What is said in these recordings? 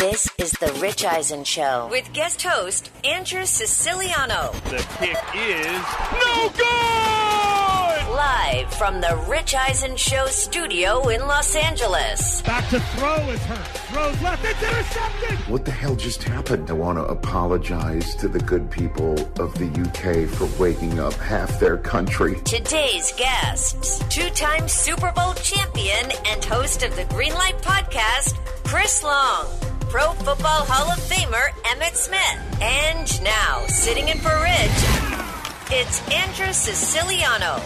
This is the Rich Eisen Show with guest host Andrew Siciliano. The kick is no good! Live from the Rich Eisen Show studio in Los Angeles. Back to throw is hurt. Throws left. It's intercepted. What the hell just happened? I want to apologize to the good people of the UK for waking up half their country. Today's guests two time Super Bowl champion and host of the Greenlight podcast, Chris Long. Pro Football Hall of Famer Emmitt Smith. And now, sitting in for Rich, it's Andrew Siciliano.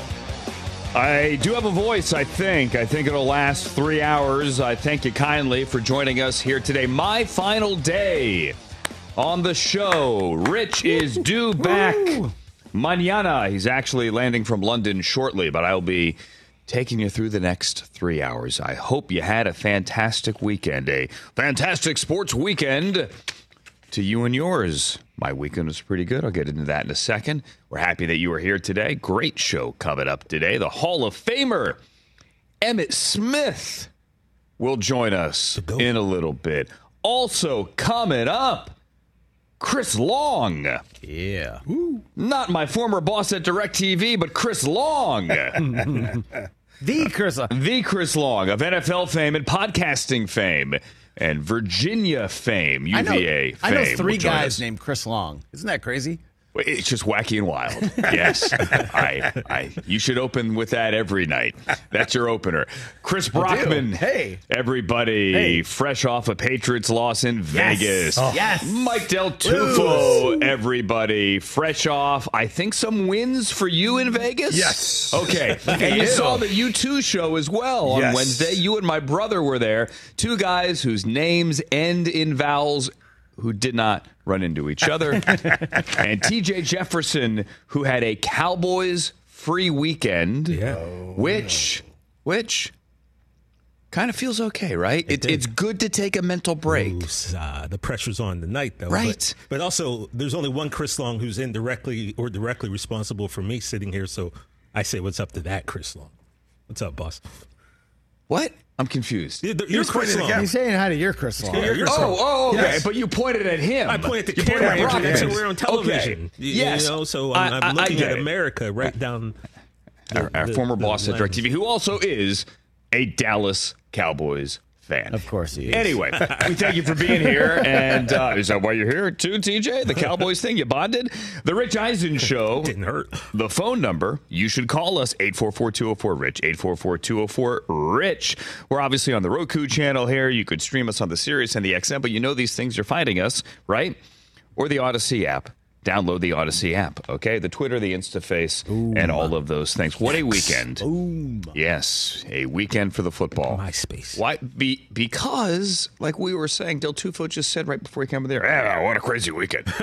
I do have a voice, I think. I think it'll last three hours. I thank you kindly for joining us here today. My final day on the show. Rich is due back mañana. He's actually landing from London shortly, but I'll be taking you through the next three hours. I hope you had a fantastic weekend, a fantastic sports weekend to you and yours. My weekend was pretty good. I'll get into that in a second. We're happy that you are here today. Great show coming up today. The Hall of Famer, Emmitt Smith, will join us in a little bit. Also, coming up, Chris Long. Yeah. Not my former boss at DirecTV, but Chris Long. The Chris. the Chris Long of NFL fame and podcasting fame and Virginia fame, I know, UVA fame. I know three guys us. named Chris Long. Isn't that crazy? It's just wacky and wild. Yes, I, I, you should open with that every night. That's your opener. Chris Brockman. Hey. everybody, Hey. fresh off a Patriots loss in Vegas. Yes. Mike Del Tufo, everybody, fresh off. I think some wins for you in Vegas. Yes. Okay, and you you. saw the U two show as well on Wednesday. You and my brother were there. Two guys whose names end in vowels who did not run into each other. and TJ Jefferson, who had a Cowboys free weekend, Yeah. which, which kind of feels okay, right? It, did. it's good to take a mental break. Oops, uh, the pressure's on tonight, though. Right. But, but also, there's only one Chris Long who's indirectly or directly responsible for me sitting here. So I say, what's up to that, Chris Long? What's up, boss? What? I'm confused. You're, you're Chris Long. He's saying hi to your Chris Long. Yeah, you're Chris Oh, Long. oh, okay. Yes. But you pointed at him. I pointed at the You pointed camera, at Andrew. That's Brockman. why we're on television. Okay. You- Yes. You know, so I- I'm, I- I'm looking get at it. America right down. our, our the- former the boss at lens. DirecTV, who also is a Dallas Cowboys fan. Of course he is. Anyway, we thank you for being here. And uh, is that why you're here too, TJ? The Cowboys thing, you bonded? The Rich Eisen Show. Didn't hurt. The phone number, you should call us 844-204-RICH, 844-204-RICH. We're obviously on the Roku channel here. You could stream us on the Sirius and the XM, but you know these things, you're finding us, right? Or the Audacy app. Download the Audacy app, okay? The Twitter, the InstaFace, and all of those things. What a weekend. Yes, a weekend for the football. MySpace. Why? Be, because, like we were saying, Del Tufo just said right before he came over there, ah, what a crazy weekend.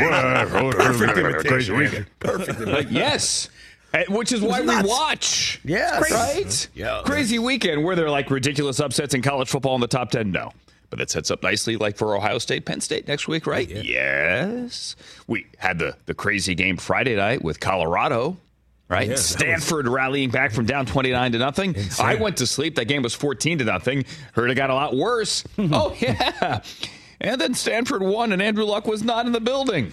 Perfect imitation. weekend. Perfect. Yes. Uh, Which is why we watch. Yes. Right? Yeah. Crazy weekend where there like ridiculous upsets in college football in the top 10. No. But that sets up nicely, like for Ohio State, Penn State next week, right? Yes. We had the, the crazy game Friday night with Colorado, right? Yeah, that was- Stanford rallying back from down 29 to nothing. I went to sleep. That game was 14 to nothing. Heard it got a lot worse. oh, yeah. And then Stanford won, and Andrew Luck was not in the building.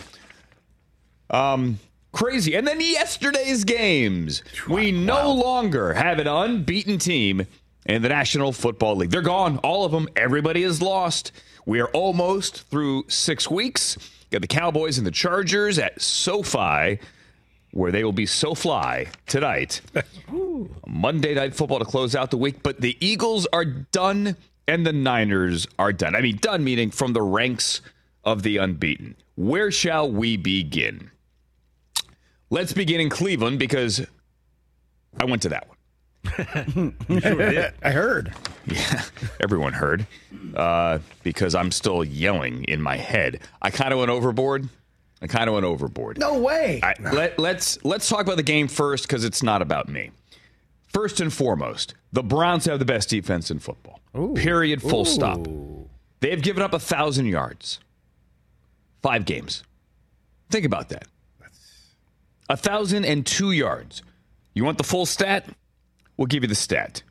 Um, Crazy. And then yesterday's games. We no longer have an unbeaten team in the National Football League. They're gone. All of them. Everybody is lost. We are almost through six weeks. Got the Cowboys and the Chargers at SoFi, where they will be so fly tonight. Monday Night Football to close out the week. But the Eagles are done and the Niners are done. I mean, done meaning from the ranks of the unbeaten. Where shall we begin? Let's begin in Cleveland because I went to that one. I heard. Yeah, everyone heard uh, because I'm still yelling in my head. I kind of went overboard. I kind of went overboard. No way. I, let, let's let's talk about the game first because it's not about me. First and foremost, the Browns have the best defense in football. Period. Full stop. They have given up a thousand yards. Five games. Think about that. A thousand and two yards. You want the full stat? We'll give you the stat.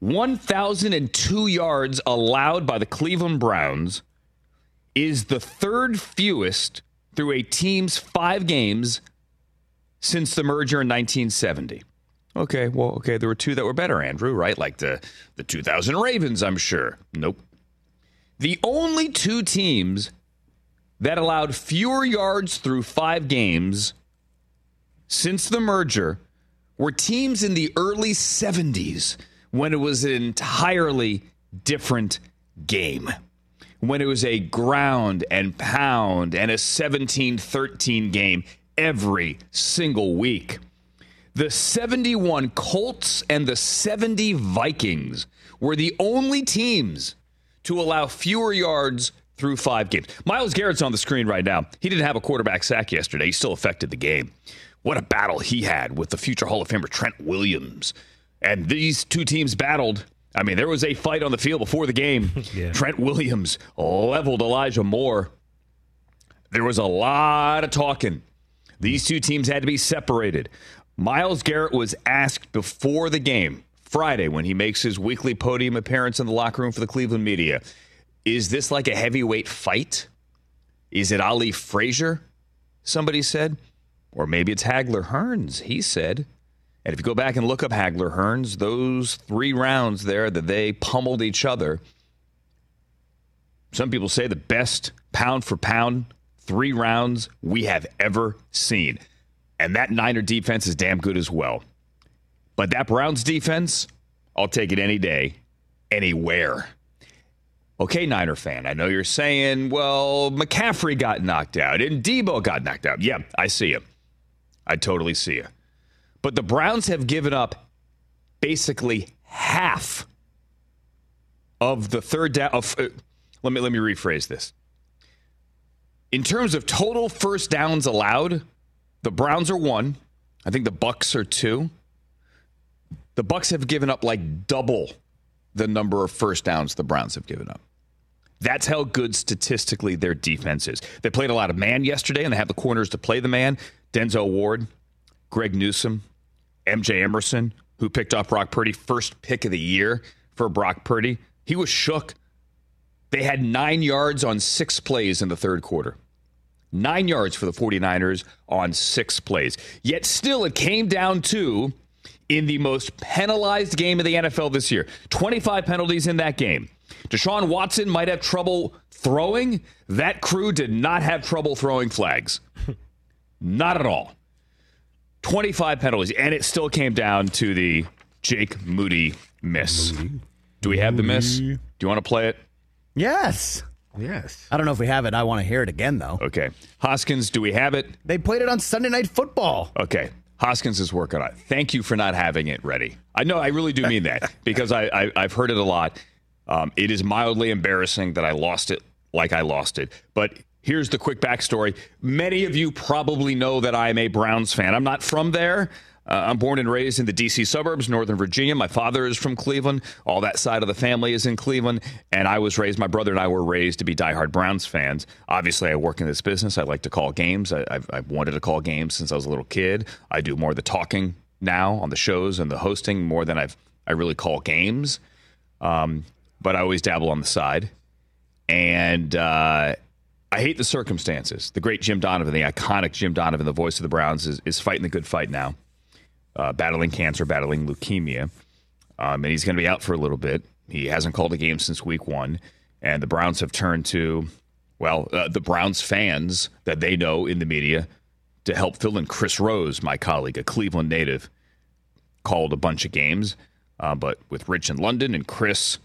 1,002 yards allowed by the Cleveland Browns is the third fewest through a team's five games since the merger in 1970. Okay, well, okay, there were two that were better, Andrew, right? Like the, the 2000 Ravens, I'm sure. Nope. The only two teams that allowed fewer yards through five games since the merger were teams in the early 70s when it was an entirely different game. When it was a ground and pound and a 17 13 game every single week. The 71 Colts and the 70 Vikings were the only teams to allow fewer yards through five games. Myles Garrett's on the screen right now. He didn't have a quarterback sack yesterday. He still affected the game. What a battle he had with the future Hall of Famer Trent Williams. And these two teams battled. I mean, there was a fight on the field before the game. Yeah. Trent Williams leveled Elijah Moore. There was a lot of talking. These two teams had to be separated. Myles Garrett was asked before the game, Friday, when he makes his weekly podium appearance in the locker room for the Cleveland media, is this like a heavyweight fight? Is it Ali Frazier? Somebody said. Or maybe it's Hagler Hearns, he said. And if you go back and look up Hagler Hearns, those three rounds there that they pummeled each other, some people say the best pound for pound three rounds we have ever seen. And that Niner defense is damn good as well. But that Browns defense, I'll take it any day, anywhere. Okay, Niner fan, I know you're saying, well, McCaffrey got knocked out and Deebo got knocked out. Yeah, I see you. I totally see you. But the Browns have given up basically half of the third down. Of, uh, let me let me rephrase this. In terms of total first downs allowed, the Browns are one. I think the Bucks are two. The Bucks have given up like double the number of first downs the Browns have given up. That's how good statistically their defense is. They played a lot of man yesterday, and they have the corners to play the man. Denzel Ward, Greg Newsome, MJ Emerson, who picked off Brock Purdy, first pick of the year for Brock Purdy. He was shook. They had nine yards on six plays in the third quarter. Nine yards for the 49ers on six plays. Yet still, it came down to in the most penalized game of the NFL this year 25 penalties in that game. Deshaun Watson might have trouble throwing. That crew did not have trouble throwing flags. not at all. 25 penalties, and it still came down to the Jake Moody miss. Do we have the miss? Do you want to play it? Yes. Yes. I don't know if we have it. I want to hear it again, though. Okay. Hoskins, do we have it? They played it on Sunday Night Football. Okay. Hoskins is working on it. Thank you for not having it ready. I know, I really do mean that because I, I, I've heard it a lot. Um, it is mildly embarrassing that I lost it like I lost it. But here's the quick backstory. Many of you probably know that I am a Browns fan. I'm not from there. Uh, I'm born and raised in the D.C. suburbs, Northern Virginia. My father is from Cleveland. All that side of the family is in Cleveland. And I was raised, my brother and I were raised to be diehard Browns fans. Obviously, I work in this business. I like to call games. I, I've, I've wanted to call games since I was a little kid. I do more of the talking now on the shows and the hosting more than I've I really call games. Um, but I always dabble on the side. And uh, I hate the circumstances. The great Jim Donovan, the iconic Jim Donovan, the voice of the Browns, is, is fighting the good fight now, uh, battling cancer, battling leukemia. Um, and he's going to be out for a little bit. He hasn't called a game since week one. And the Browns have turned to, well, uh, the Browns fans that they know in the media to help fill in. Chris Rose, my colleague, a Cleveland native, called a bunch of games. Uh, but with Rich in London and Chris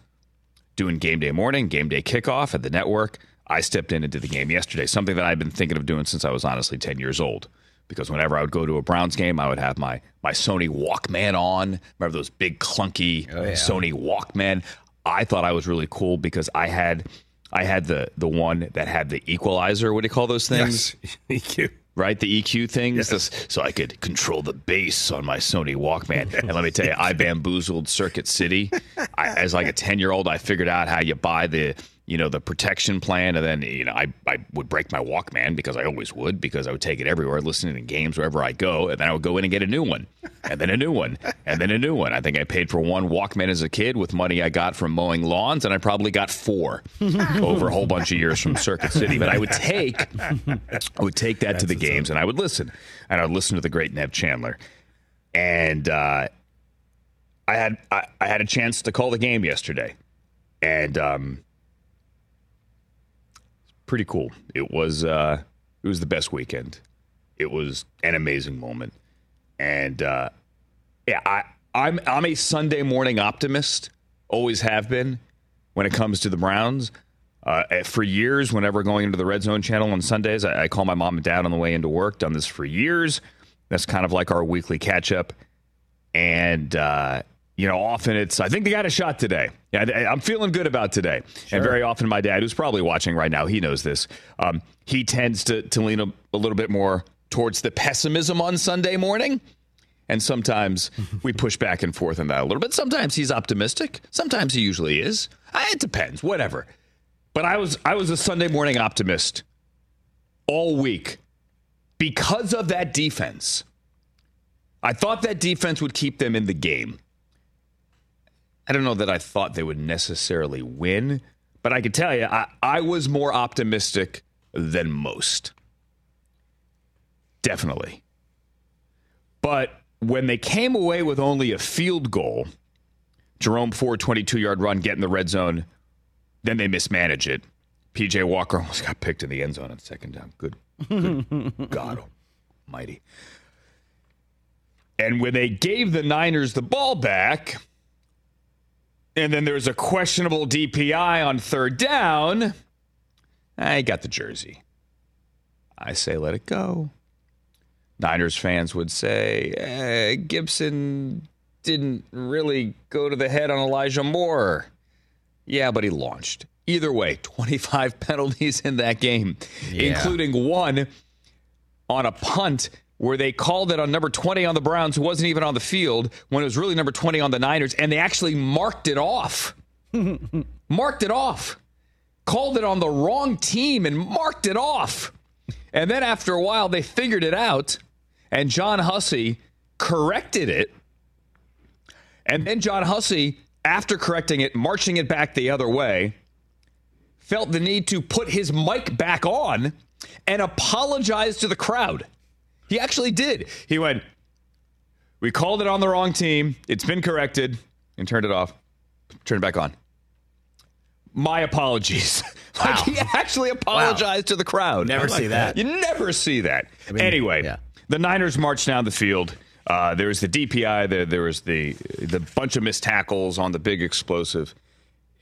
doing game day morning, game day kickoff at the network, I stepped in and did the game yesterday, something that I've been thinking of doing since I was honestly 10 years old. Because whenever I would go to a Browns game, I would have my, my Sony Walkman on. Remember those big clunky oh, Sony Walkman? I thought I was really cool because I had I had the the one that had the equalizer. What do you call those things? EQ. right? The EQ things, This- so I could control the bass on my Sony Walkman. and let me tell you, I bamboozled Circuit City. I, as like a ten year old, I figured out how you buy the you know the protection plan, and then you know I I would break my Walkman because I always would because I would take it everywhere, listening to games wherever I go, and then I would go in and get a new one, and then a new one, and then a new one. I think I paid for one Walkman as a kid with money I got from mowing lawns, and I probably got four over a whole bunch of years from Circuit City. But I would take I would take that to the games and I would listen. And I would listen to the great Nev Chandler. And uh, I had I, I had a chance to call the game yesterday. And um, pretty cool. It was uh, it was the best weekend. It was an amazing moment. And uh, yeah, I, I'm I'm a Sunday morning optimist. Always have been when it comes to the Browns. Uh, for years, whenever going into the Red Zone channel on Sundays, I, I call my mom and dad on the way into work. Done this for years. That's kind of like our weekly catch up. And, uh, you know, often it's, I think they got a shot today. I, I'm feeling good about today. And very often, my dad, who's probably watching right now, he knows this. Um, he tends to, to lean a, a little bit more towards the pessimism on Sunday morning. And sometimes we push back and forth on that a little bit. Sometimes he's optimistic. Sometimes he usually is. Uh, It depends, whatever. But I was I was a Sunday morning optimist all week because of that defense. I thought that defense would keep them in the game. I don't know that I thought they would necessarily win, but I could tell you I, I was more optimistic than most. Definitely. But when they came away with only a field goal, Jerome Ford 22 yard run, get in the red zone, then they mismanage it. PJ Walker almost got picked in the end zone on second down. Good, good God Almighty. And when they gave the Niners the ball back, and then there's a questionable DPI on third down, I got the jersey. I say let it go. Niners fans would say eh, Gibson didn't really go to the head on Elijah Moore. Yeah, but he launched. Either way, 25 penalties in that game, including one on a punt where they called it on number 20 on the Browns, who wasn't even on the field, when it was really number 20 on the Niners, and they actually marked it off. marked it off. Called it on the wrong team and marked it off. And then after a while, they figured it out, and John Hussey corrected it. And then John Hussey, after correcting it, marching it back the other way, felt the need to put his mic back on and apologize to the crowd. He actually did. He went, We called it on the wrong team. It's been corrected, and turned it off. Turned it back on. My apologies. like he actually apologized to the crowd. Never see that. You never see that. anyway, yeah. the Niners marched down the field. Uh, there was the DPI. There, there was the the bunch of missed tackles on the big explosive,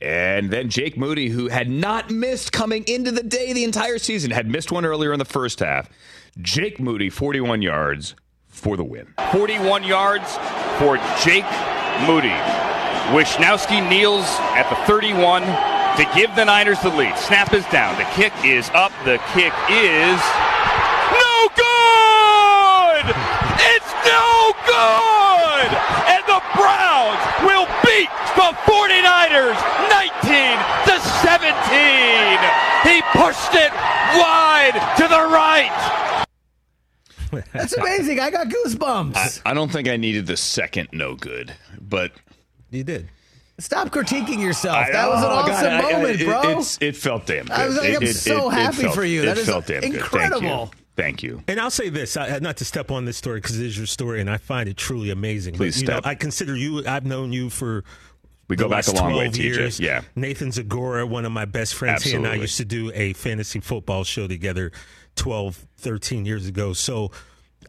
and then Jake Moody, who had not missed coming into the day the entire season, had missed one earlier in the first half. Jake Moody, 41 yards for the win. 41 yards for Jake Moody. Wishnowsky kneels at the 31 to give the Niners the lead. Snap is down. The kick is up. The kick is no good! It's no good! And the Browns will beat the 49ers 19 to 17. He pushed it wide to the right. That's amazing. I got goosebumps. I don't think I needed the second no good, but You did. Stop critiquing yourself. I- That was an oh, God, awesome I- I- moment, it- bro. it's- it felt damn good. I was like, It- I'm it- so it- it happy felt- for you. It That is felt damn good. Thank you. incredible. Thank you. And I'll say this, I, not to step on this story because it is your story, and I find it truly amazing. Please but, you know, step. I consider you. I've known you for. We go back a long way, 12 TJ. years. Yeah. Nathan Zegura, one of my best friends. He and I used to do a fantasy football show together 12, 13 years ago. So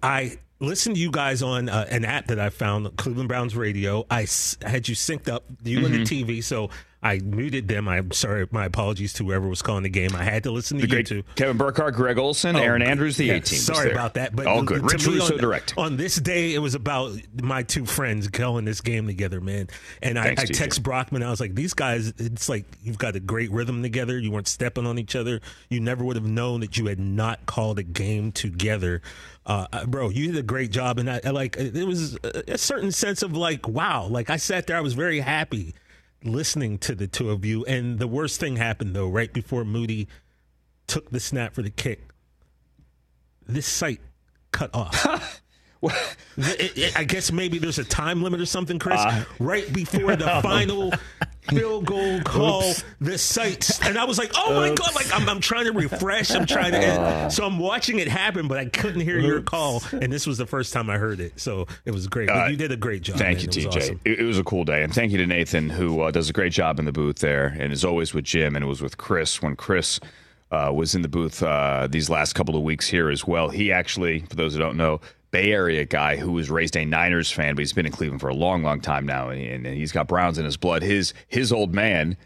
I listened to you guys on uh, an app that I found, Cleveland Browns Radio. I s- had you synced up, you and the Mm-hmm. TV. So I muted them. I'm sorry. My apologies to whoever was calling the game. I had to listen to The you two. Kevin Burkhardt, Greg Olsen, Oh, Erin Andrews, the yeah, 18. was Sorry about that, but all good. Rich Russo on, direct. On this day, it was about my two friends calling this game together, man. And I, Thanks, I text Brockman. I was like, "These guys, it's like you've got a great rhythm together. You weren't stepping on each other. You never would have known that you had not called a game together." Uh, uh, bro, you did a great job, and I, I like it was a certain sense of like, wow. Like I sat there, I was very happy listening to the two of you. And the worst thing happened though, right before Moody took the snap for the kick. This site cut off. It- it- I guess maybe there's a time limit or something, Chris. Uh, right before the final field goal call, the site, and I was like, "Oh my god!" Like I'm, I'm trying to refresh. I'm trying to, and so I'm watching it happen, but I couldn't hear your call, and this was the first time I heard it, so it was great. Uh, you did a great job. Thank man. you, It TJ. awesome. It, it was a cool day, and thank you to Nathan, who uh, does a great job in the booth there, and is always with Jim, and it was with Chris when Chris uh, was in the booth uh, these last couple of weeks here as well. He actually, for those who don't know, Bay Area guy who was raised a Niners fan, but he's been in Cleveland for a long, long time now, and, and he's got Browns in his blood. His his old man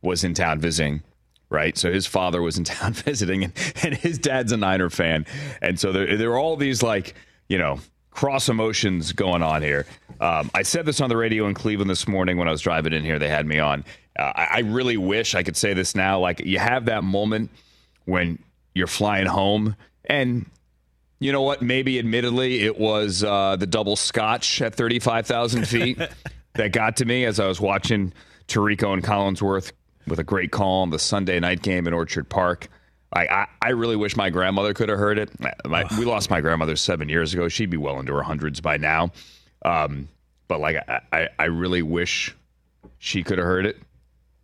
was in town visiting. Right, so his father was in town visiting, and, and his dad's a Niner fan, and so there, there are all these like you know cross emotions going on here. Um, I said this on the radio in Cleveland this morning when I was driving in here. They had me on. Uh, I, I really wish I could say this now. Like you have that moment when you're flying home, and you know what? Maybe admittedly, it was uh, the double scotch at 35,000 feet that got to me as I was watching Tirico and Collinsworth with a great call on the Sunday night game in Orchard Park. I, I, I really wish my grandmother could have heard it. My, we lost my grandmother seven years ago. She'd be well into her hundreds by now. Um, but like, I, I, I really wish she could have heard it.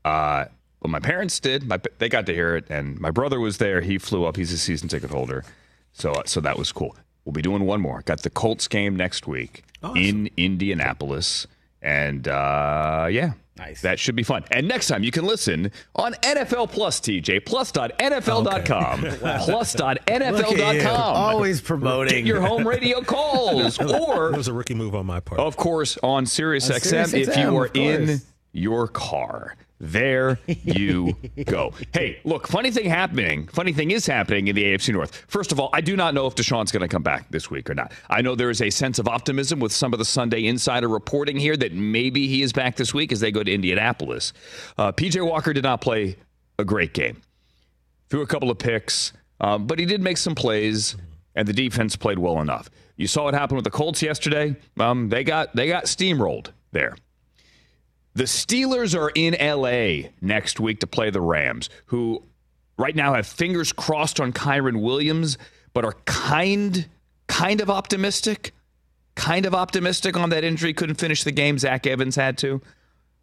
Uh, well, my parents did. My, they got to hear it, and my brother was there. He flew up. He's a season ticket holder, so so that was cool. We'll be doing one more. Got the Colts game next week in Indianapolis, and uh, yeah, Nice. That should be fun. And next time you can listen on NFL Plus, TJ plus.nfl.com, Look at you. plus.nfl.com. Always Get promoting. your home radio calls, or It was a rookie move on my part. of course, on Sirius On Sirius if you are in your car. There you go. Hey, look, funny thing happening. Funny thing is happening in the AFC North. First of all, I do not know if Deshaun's going to come back this week or not. I know there is a sense of optimism with some of the Sunday insider reporting here that maybe he is back this week as they go to Indianapolis. Uh, PJ Walker did not play a great game threw a couple of picks, um, but he did make some plays, and the defense played well enough. You saw what happened with the Colts yesterday. Um, they got they got steamrolled there. The Steelers are in LA next week to play the Rams, who right now have fingers crossed on Kyren Williams, but are kind kind of optimistic, kind of optimistic on that injury. Couldn't finish the game. Zach Evans had to.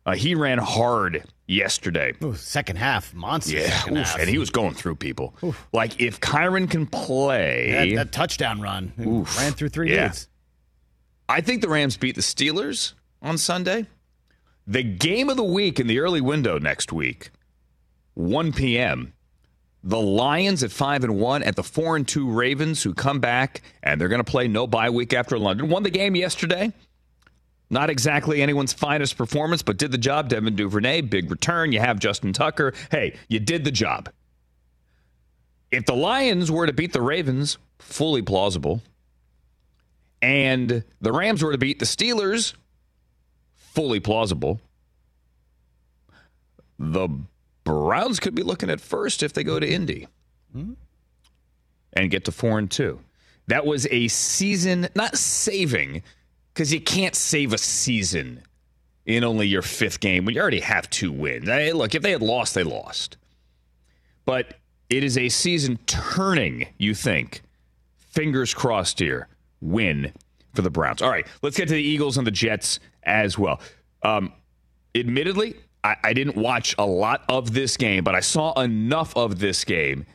Uh, he ran hard yesterday. Ooh, second half, monster. Yeah, oof, half. and he was going through people. Like if Kyren can play, that, that touchdown run ran through three Yeah. dudes. I think the Rams beat the Steelers on Sunday. The game of the week in the early window next week, 1 p.m. The Lions at five and one at the four and two Ravens, who come back and they're going to play no bye week after London. Won the game yesterday. Not exactly anyone's finest performance, but did the job. Devin Duvernay, big return. You have Justin Tucker. Hey, you did the job. If the Lions were to beat the Ravens, fully plausible, and the Rams were to beat the Steelers, fully plausible, the Browns could be looking at first if they go to Indy and get to four and two. That was a season, not saving, because you can't save a season in only your fifth game when you already have two wins. I, look, if they had lost, they lost. But it is a season turning, you think. Fingers crossed here. Win for the Browns. All right, let's get to the Eagles and the Jets as well. Um, admittedly, I, I didn't watch a lot of this game, but I saw enough of this game,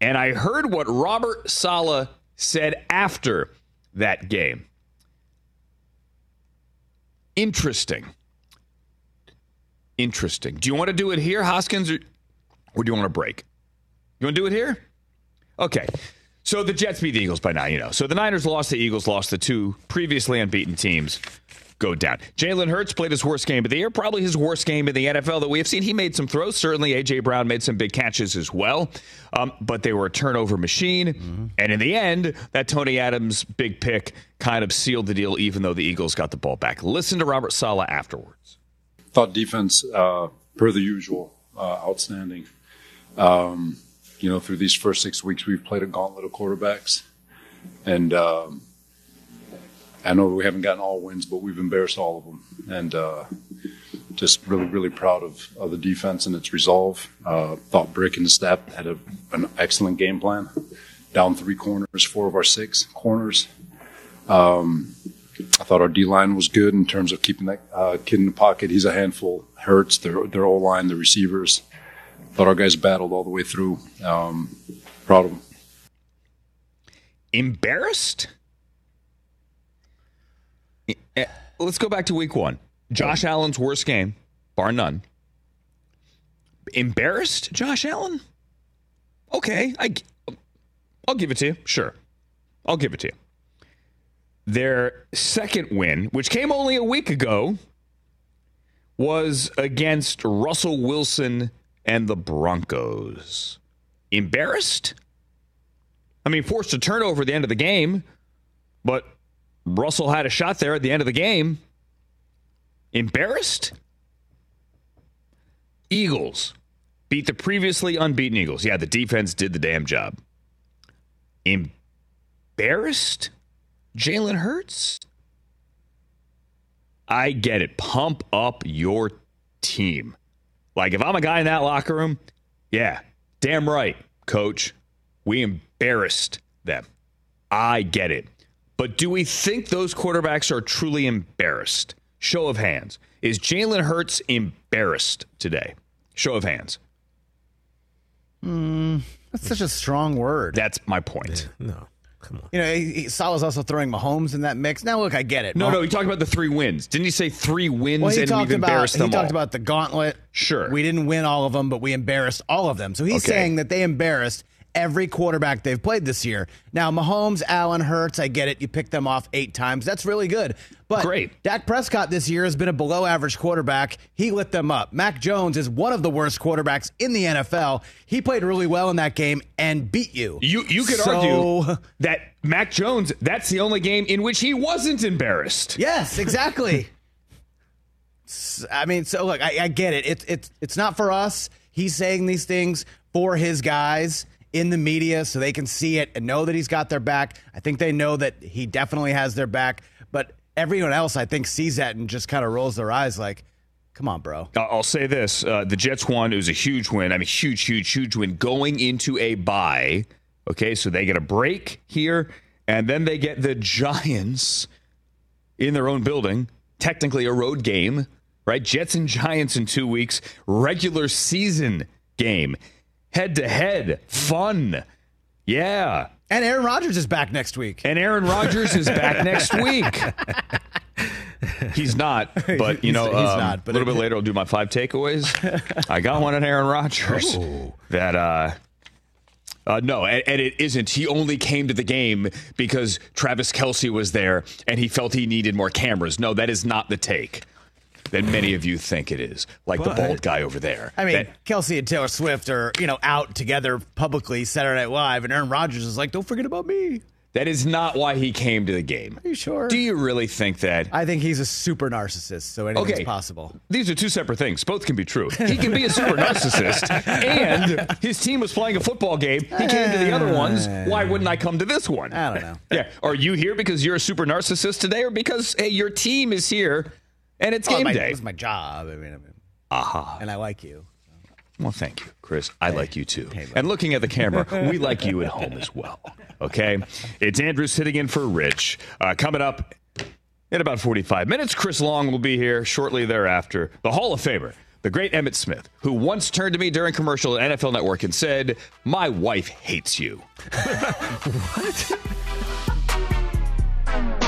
and I heard what Robert Saleh said after that game. Interesting. Interesting. Do you want to do it here, Hoskins, or, or do you want to break? You want to do it here? Okay. So the Jets beat the Eagles by nine, you know. So the Niners lost, the Eagles lost, the two previously unbeaten teams go down. Jalen Hurts played his worst game of the year, probably his worst game in the NFL that we have seen. He made some throws. Certainly, A.J. Brown made some big catches as well, um, but they were a turnover machine. Mm-hmm. And in the end, that Tony Adams big pick kind of sealed the deal, even though the Eagles got the ball back. Listen to Robert Saleh afterwards. Thought defense, uh, per the usual, uh, outstanding. Um, you know, through these first six weeks, we've played a gauntlet of quarterbacks. And, um, I know we haven't gotten all wins, but we've embarrassed all of them, and uh, just really, really proud of, of, the defense and its resolve. Uh, thought Brick and the staff had a, an excellent game plan. Down three corners, four of our six corners. Um, I thought our D line was good in terms of keeping that uh, kid in the pocket. He's a handful. Hurts their their O line, the receivers. Thought our guys battled all the way through. Um, proud of them. Embarrassed? Eh, let's go back to week one. Josh Allen's worst game, bar none. Embarrassed, Josh Allen? Okay, I, I'll give it to you. Sure. I'll give it to you. Their second win, which came only a week ago, was against Russell Wilson and the Broncos. Embarrassed? I mean, forced a turnover at the end of the game, but Russell had a shot there at the end of the game. Embarrassed? Eagles beat the previously unbeaten Eagles. Yeah, the defense did the damn job. Embarrassed? Jalen Hurts? I get it. Pump up your team. Like, if I'm a guy in that locker room, yeah, damn right, coach. We embarrassed them. I get it. But do we think those quarterbacks are truly embarrassed? Show of hands. Is Jalen Hurts embarrassed today? Show of hands. Mm, that's such a strong word. That's my point. Yeah, no. Come on. You know, he, he, Saleh's also throwing Mahomes in that mix. Now, look, I get it. No, no, he talked about the three wins. Didn't he say three wins well, he and talked we've about, embarrassed them He talked all? about the gauntlet. Sure. We didn't win all of them, but we embarrassed all of them. So he's Okay. saying that they embarrassed every quarterback they've played this year. Now, Mahomes, Allen, Hurts, I get it. You picked them off eight times. That's really good. But Great. Dak Prescott this year has been a below average quarterback. He lit them up. Mac Jones is one of the worst quarterbacks in the NFL. He played really well in that game and beat you. You you could So- argue that Mac Jones, that's the only game in which he wasn't embarrassed. Yes, exactly. I mean, so look, I, I get it. It's it's it's not for us. He's saying these things for his guys in the media so they can see it and know that he's got their back. I think they know that he definitely has their back, but everyone else I think sees that and just kind of rolls their eyes like, "Come on, bro." I'll say this: uh, the Jets won. It was a huge win. I mean, huge, huge, huge win going into a bye. Okay, so they get a break here, and then they get the Giants in their own building. Technically, a road game, right? Jets and Giants in two weeks. Regular season game, head to head, fun. Yeah, And Aaron Rodgers is back next week. and Aaron Rodgers is back next week. He's not, but you know, he's um, not, but a little it- bit later, I'll do my five takeaways. I got one on Aaron Rodgers that, uh, uh, no, and, and it isn't. He only came to the game because Travis Kelce was there and he felt he needed more cameras. No, that is not the take that many of you think it is, like the bald guy over there. I mean, That- Kelce and Taylor Swift are, you know, out together publicly Saturday Night Live, and Aaron Rodgers is like, "Don't forget about me." that is not why he came to the game. Are you sure? Do you really think that? I think he's a super narcissist, so anything's Okay. possible. These are two separate things. Both can be true. He can be a super narcissist, and his team was playing a football game. He came to the other ones. Why wouldn't I come to this one? I don't know. Yeah. Are you here because you're a super narcissist today, or because hey, your team is here and it's Oh, game my, day? It's my job. I mean, I mean, Aha. and I like you. Well, thank you, Chris. I like you too. and looking at the camera, we like you at home as well. Okay. It's Andrew sitting in for Rich. Uh, coming up In about 45 minutes, Chris Long will be here shortly thereafter. The Hall of Famer, the great Emmitt Smith, who once turned to me during commercial at NFL Network and said, My wife hates you.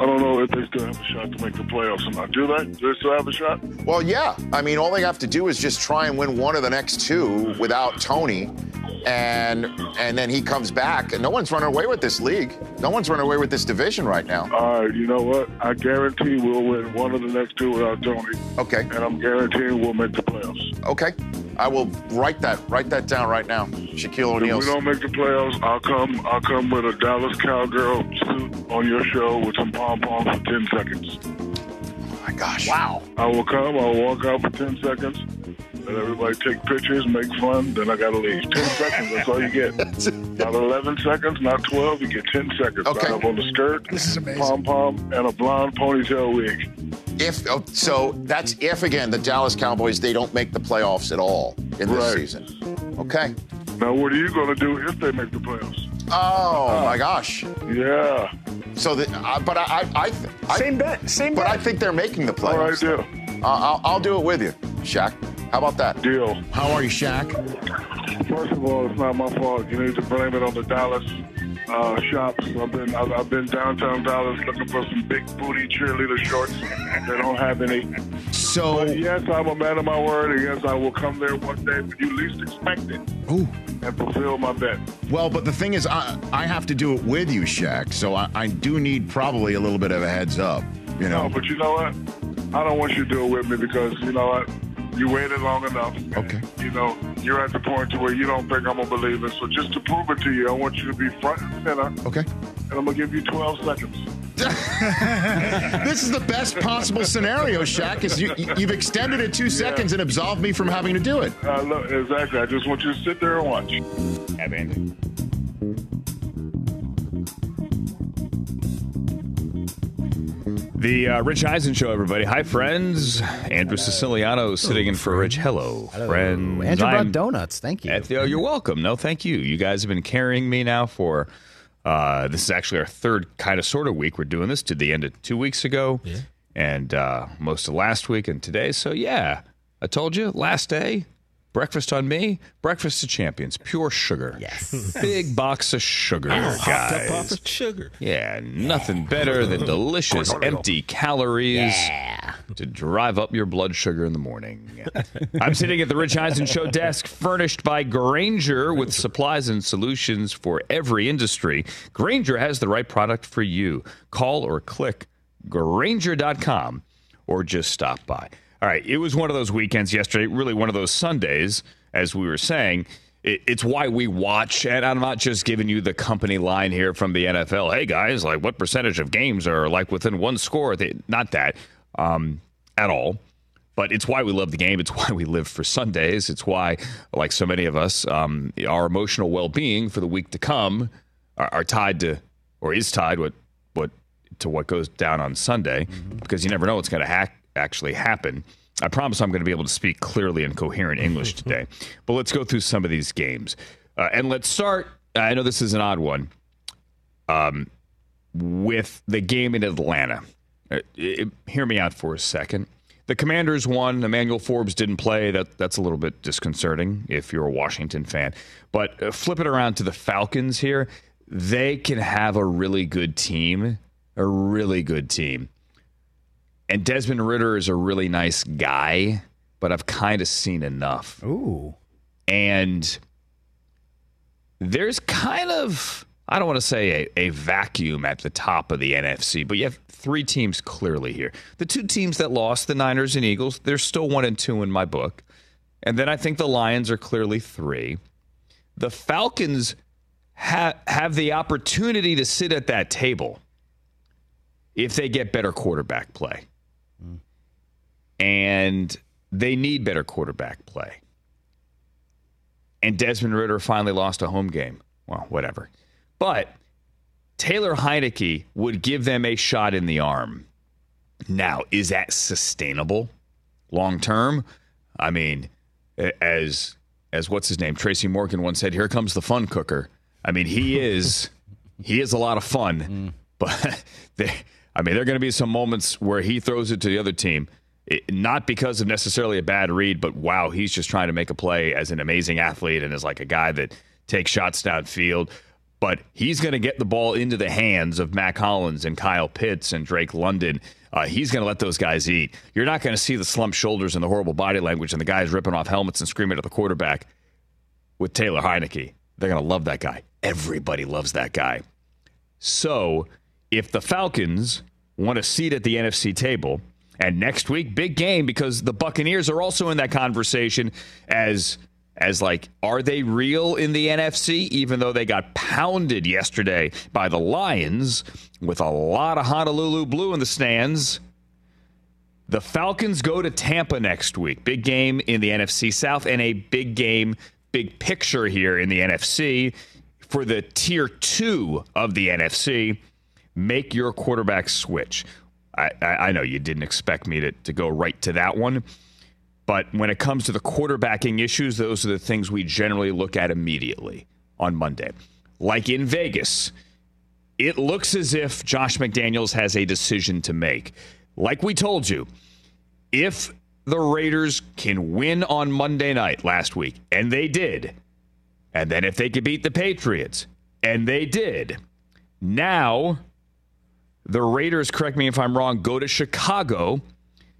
I don't know if they still have a shot to make the playoffs or not. Do they? Do they still have a shot? Well, yeah. I mean, all they have to do is just try and win one of the next two without Tony, and and then he comes back. And no one's running away with this league. No one's running away with this division right now. All right, you know what? I guarantee we'll win one of the next two without Tony. Okay. And I'm guaranteeing we'll make the playoffs. Okay. I will write that write that down right now. Shaquille O'Neal. If we don't make the playoffs, I'll come. I'll come with a Dallas Cowgirl suit on your show with some pom poms for ten seconds. Oh my gosh. Wow. I will come. I'll walk out for ten seconds. Let everybody take pictures, make fun. Then I gotta leave. Ten seconds. That's all you get. Not eleven seconds, not twelve. You get ten seconds. Okay. I have on the skirt, This is amazing. pom pom, and a blonde ponytail wig. If oh, so, that's if again the Dallas Cowboys they don't make the playoffs at all in this Right. season. Okay. Now, what are you gonna do if they make the playoffs? Oh my gosh. Yeah. So, the, uh, but I, I, I, Same bet. Same But bet. I think they're making the All right, playoffs. deal. Uh, I'll, I'll do it with you, Shaq. How about that? Deal. How are you, Shaq? First of all, it's not my fault. You need to blame it on the Dallas uh, shops. I've been I've, I've been downtown Dallas looking for some big booty cheerleader shorts. They don't have any. So, But yes, I'm a man of my word, and yes, I will come there one day when you least expect it Ooh. and fulfill my bet. well, but the thing is, I, I have to do it with you, Shaq. So I, I do need probably a little bit of a heads up. You know. No, but you know what? I don't want you to do it with me because you know what? You waited long enough. and, Okay. You know, you're at the point to where you don't think I'm gonna believe it. So just to prove it to you, I want you to be front and center, Okay. and I'm gonna give you 12 seconds. This is the best possible scenario, Shaq. Is you, you've extended it two seconds and absolved me from having to do it. Uh, look, exactly. I just want you to sit there and watch. Have Andy. The uh, Rich Eisen Show, everybody. Hi, friends. Andrew Siciliano sitting in for Rich. Hello, friends. Andrew brought I'm- donuts. Thank you. At the- oh, you're welcome. No, thank you. You guys have been carrying me now for. Uh, this is actually our third kind of sort of week. We're doing this to the end of two weeks ago, and uh, most of last week and today. So yeah, I told you last day. Breakfast on me. Breakfast to champions. Pure sugar. Yes. Big box of sugar, Hopped up off guys. the sugar. Yeah, nothing better than delicious empty calories. to drive up your blood sugar in the morning. I'm sitting at the Rich Eisen Show desk, furnished by Grainger with supplies and solutions for every industry. Grainger has the right product for you. Call or click Grainger.com or just stop by. All right, it was one of those weekends yesterday, really one of those Sundays, as we were saying. It, it's why we watch, and I'm not just giving you the company line here from the NFL. Hey guys, like what percentage of games are like within one score? They, not that um, at all. But it's why we love the game. It's why we live for Sundays. It's why, like so many of us, um, our emotional well-being for the week to come are, are tied to, or is tied what what to what goes down on Sunday, because you never know what's going to ha- actually happen. I promise I'm going to be able to speak clearly and coherent English today. but let's go through some of these games, uh, and let's start. I know this is an odd one. Um, with the game in Atlanta. Uh, it- hear me out for a second. The Commanders won. Emmanuel Forbes didn't play. That that's a little bit disconcerting if you're a Washington fan. But uh, flip it around to the Falcons here. They can have a really good team, a really good team. And Desmond Ridder is a really nice guy, but I've kind of seen enough. Ooh. And there's kind of, I don't want to say a, a vacuum at the top of the NFC, but you have three teams clearly here. The two teams that lost, the Niners and Eagles, they're still one and two in my book. And then I think the Lions are clearly three. The Falcons ha- have the opportunity to sit at that table if they get better quarterback play. And they need better quarterback play and Desmond Ridder finally lost a home game. Well, whatever. But Taylor Heinicke would give them a shot in the arm. Now, is that sustainable long term? I mean, as as what's his name? Tracy Morgan once said, "Here comes the fun cooker." I mean, he is he is a lot of fun, mm. but they, I mean, there are going to be some moments where he throws it to the other team. It, not because of necessarily a bad read, but wow, he's just trying to make a play as an amazing athlete and is like a guy that takes shots downfield. But he's going to get the ball into the hands of Mack Hollins and Kyle Pitts and Drake London. Uh, he's going to let those guys eat. You're not going to see the slumped shoulders and the horrible body language and the guys ripping off helmets and screaming at the quarterback with Taylor Heinicke. They're going to love that guy. Everybody loves that guy. So if the Falcons want a seat at the NFC table, and next week, big game because the Buccaneers are also in that conversation as as like, are they real in the NFC? Even though they got pounded yesterday by the Lions with a lot of Honolulu blue in the stands. The Falcons go to Tampa next week. Big game in the NFC South and a big game, big picture here in the NFC for the tier two of the NFC. Make your quarterback switch. I, I, know you didn't expect me to, to go right to that one, but when it comes to the quarterbacking issues, those are the things we generally look at immediately on Monday. Like in Vegas, it looks as if Josh McDaniels has a decision to make. Like we told you, if the Raiders can win on Monday night last week, and they did, and then if they could beat the Patriots, and they did, now the Raiders, correct me if I'm wrong, go to Chicago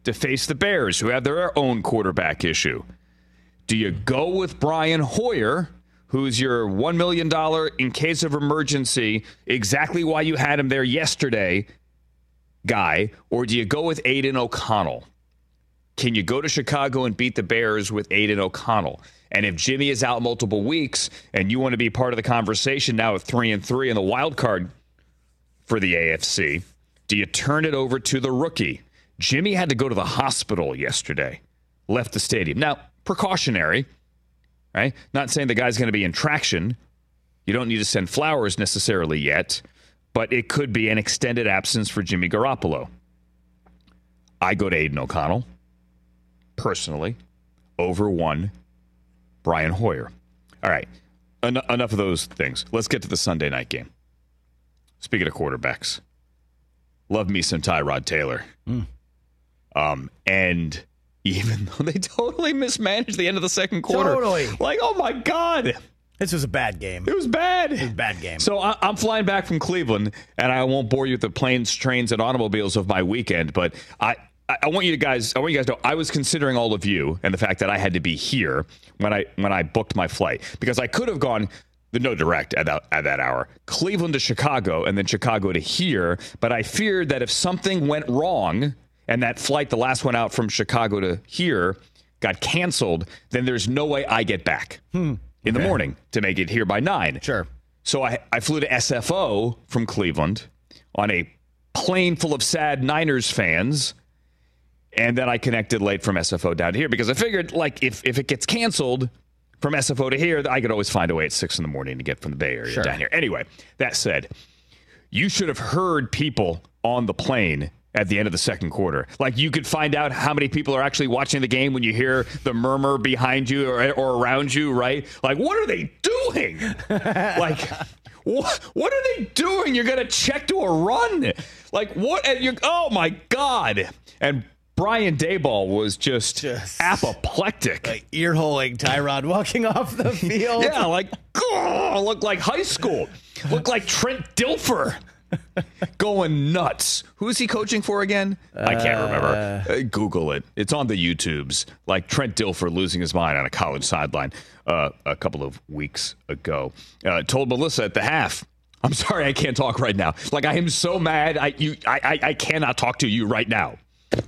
to face the Bears, who have their own quarterback issue. Do you go with Brian Hoyer, who's your $1 million in case of emergency, exactly why you had him there yesterday guy, or do you go with Aidan O'Connell? Can you go to Chicago and beat the Bears with Aidan O'Connell? And if Jimmy is out multiple weeks and you want to be part of the conversation now at three and three in the wild card for the AFC, do you turn it over to the rookie? Jimmy had to go to the hospital yesterday, left the stadium. Now, precautionary, right? Not saying the guy's going to be in traction. You don't need to send flowers necessarily yet, but it could be an extended absence for Jimmy Garoppolo. I go to Aidan O'Connell, personally, over one Brian Hoyer. All right, en- enough of those things. Let's get to the Sunday night game. Speaking of quarterbacks, love me some Tyrod Taylor. Um, and even though they totally mismanaged the end of the second quarter, Totally. like, oh my god, This was a bad game. it was bad. It was a bad game. So I, I'm flying back from Cleveland, and I won't bore you with the planes, trains, and automobiles of my weekend. But I, I, want you guys. I want you guys to know. I was considering all of you and the fact that I had to be here when I when I booked my flight because I could have gone no direct at that at that hour, Cleveland to Chicago, and then Chicago to here. But I feared that if something went wrong and that flight, the last one out from Chicago to here, got canceled, then there's no way I get back hmm. in the morning to make it here by nine. Sure. So I, I flew to SFO from Cleveland on a plane full of sad Niners fans. And then I connected late from SFO down here because I figured, like, if, if it gets canceled from SFO to here, I could always find a way at six in the morning to get from the Bay Area Sure. down here. Anyway, that said, you should have heard people on the plane at the end of the second quarter. Like you could find out how many people are actually watching the game when you hear the murmur behind you or, or around you, right? Like, what are they doing? like, what, what are they doing? You're going to check to a run. Like, what? And you're, oh my God. And Brian Daboll was just, apoplectic. Like ear holing Tyrod walking off the field. Yeah, like look like high school. Look like Trent Dilfer. Going nuts. Who's he coaching for again? I can't remember. Uh, Google it. It's on the YouTubes. Like Trent Dilfer losing his mind on a college sideline uh, a couple of weeks ago. Uh, told Melissa at the half, "I'm sorry, I can't talk right now. Like I am so mad. I you I I, I cannot talk to you right now."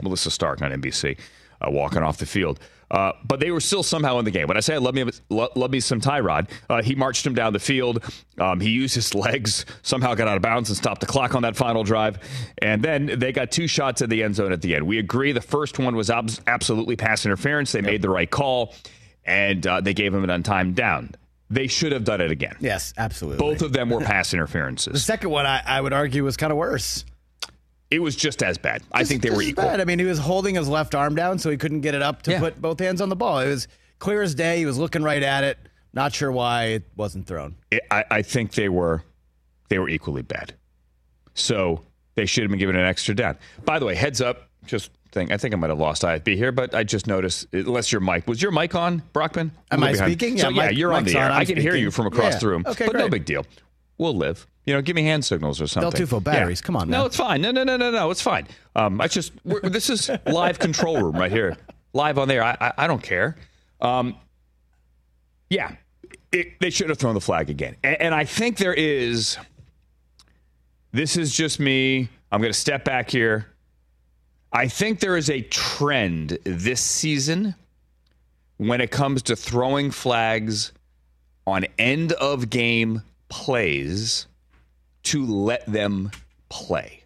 Melissa Stark on NBC, uh, walking off the field. Uh, but they were still somehow in the game. When I say I love me, lo- love me some Tyrod, uh, he marched him down the field. Um, he used his legs, somehow got out of bounds and stopped the clock on that final drive. And then they got two shots at the end zone at the end. We agree the first one was abs- absolutely pass interference. They made the right call, and uh, they gave him an untimed down. They should have done it again. Yes, absolutely. Both of them were pass interferences. The second one, I, I would argue, was kind of worse. It was just as bad. I think they were equal. Bad. I mean, he was holding his left arm down, so he couldn't get it up to Yeah. put both hands on the ball. It was clear as day. He was looking right at it. Not sure why it wasn't thrown. it- I, I think they were they were equally bad. So they should have been given an extra down. By the way, heads up, just think I think I might have lost IFB here, but I just noticed unless your mic was your mic on, Brockman? Am I behind. speaking? So, Yeah, yeah, you're on the air. on, I'm I can hear you from across Yeah. the room. Okay, but no big deal. We'll live. You know, give me hand signals or something. Tufo batteries. Come on, No, it's fine. No, no, no, no, no. It's fine. Um, I just we're, this is live control room right here, live on there. I I, I don't care. Um, yeah, it, they should have thrown the flag again. And, and I think there is. This is just me. I'm going to step back here. I think there is a trend this season when it comes to throwing flags on end of game plays to let them play.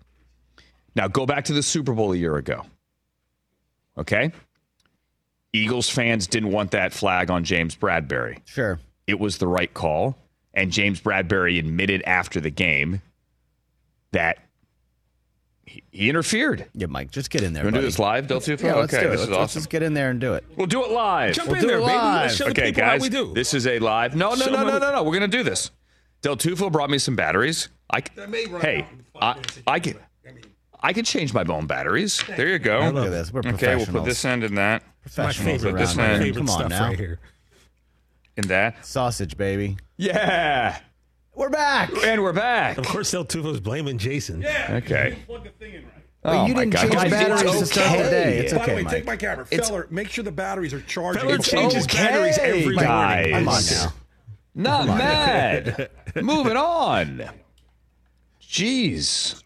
Now, go back to the Super Bowl a year ago. Okay? Eagles fans didn't want that flag on James Bradberry. Sure. It was the right call. And James Bradberry admitted after the game that he, he interfered. Yeah, Mike, just get in there. You want to do this live, Del Tufo? Yeah, let's okay, do it. this Let's, is let's just get in there and do it. We'll do it live. Jump We'll in do there, it baby. Let's show the Okay, people how guys, we do. this is a live. No, no, Show no, them no, no, no. We're gonna do this. Del Tufo brought me some batteries. I c- may run hey, out I, minutes. I can I can change my bone batteries. There you go. Look at this. We're Okay, we'll put this end in that, my Professionals favorite, Put this around in. here. favorite Come on now. right here. in that. Sausage, baby. Yeah, We're back. and we're back. Of course, Del Tufo's blaming Jason. Okay. Plug the thing in right. Oh you my didn't God. change Guys, batteries it's to start the okay. day. It's By the okay, way, Mike. take my camera. It's- Feller, make sure the batteries are charged. Feller It's changes okay. batteries every Mike, Guys. Come on now. Not mad. Moving on. Jeez.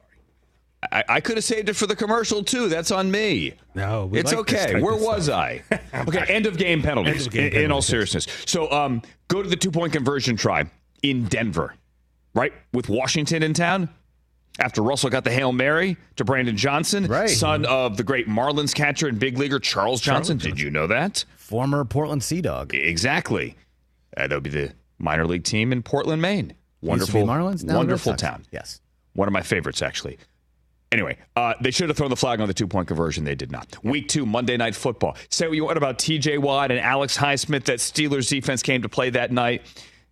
I, I could have saved it for the commercial too. That's on me. No, it's like okay. Where was. I? Okay, end of game penalties. Of game in, in all seriousness, so um, go to the two point conversion try in Denver, right with Washington in town. After Russell got the hail mary to Brandon Johnson, Right. son of the great Marlins catcher and big leaguer Charles Johnson. Did you know that? Former Portland Sea Dog. Exactly. Uh, that'll be the minor league team in Portland, Maine. Wonderful, Used to be Marlins. Now wonderful town. Yes. One of my favorites, actually. Anyway, uh, they should have thrown the flag on the two point conversion. They did not. Week two, Monday Night Football. Say what you want about TJ Watt and Alex Highsmith. That Steelers defense came to play that night.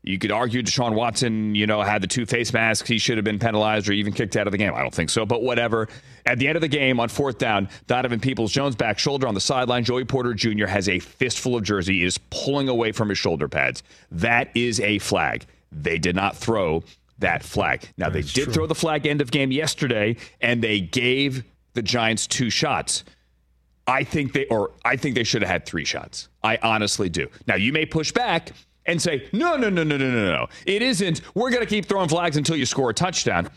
You could argue Deshaun Watson, you know, had the two face masks. He should have been penalized or even kicked out of the game. I don't think so, but whatever. At the end of the game, on fourth down, Donovan Peoples Jones back shoulder on the sideline. Joey Porter Jr. has a fistful of jersey. He is pulling away from his shoulder pads. That is a flag. They did not throw that flag. Now, they did throw the flag end of game yesterday, and they gave the Giants two shots. I think they or I think they should have had three shots. I honestly do. Now you may push back and say, no, no, no, no, no, no, no. It isn't. We're going to keep throwing flags until you score a touchdown.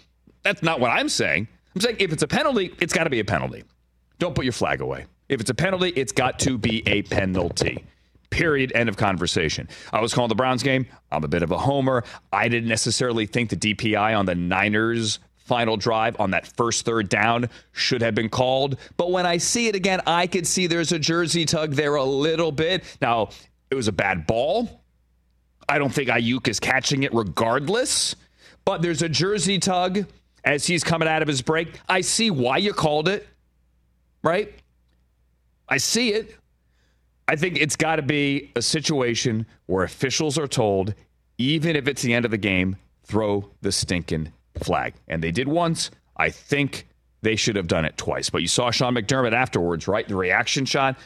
That's not what I'm saying. I'm saying if it's a penalty, it's got to be a penalty. Don't put your flag away. If it's a penalty, it's got to be a penalty. Period. End of conversation. I was calling the Browns game. I'm a bit of a homer. I didn't necessarily think the DPI on the Niners final drive on that first third down should have been called. But when I see it again, I could see there's a jersey tug there a little bit. Now, it was a bad ball. I don't think Aiyuk is catching it regardless, but there's a jersey tug as he's coming out of his break. I see why you called it, right? I see it. I think it's got to be a situation where officials are told, even if it's the end of the game, throw the stinking flag. And they did once. I think they should have done it twice. But you saw Sean McDermott afterwards, right? The reaction shot,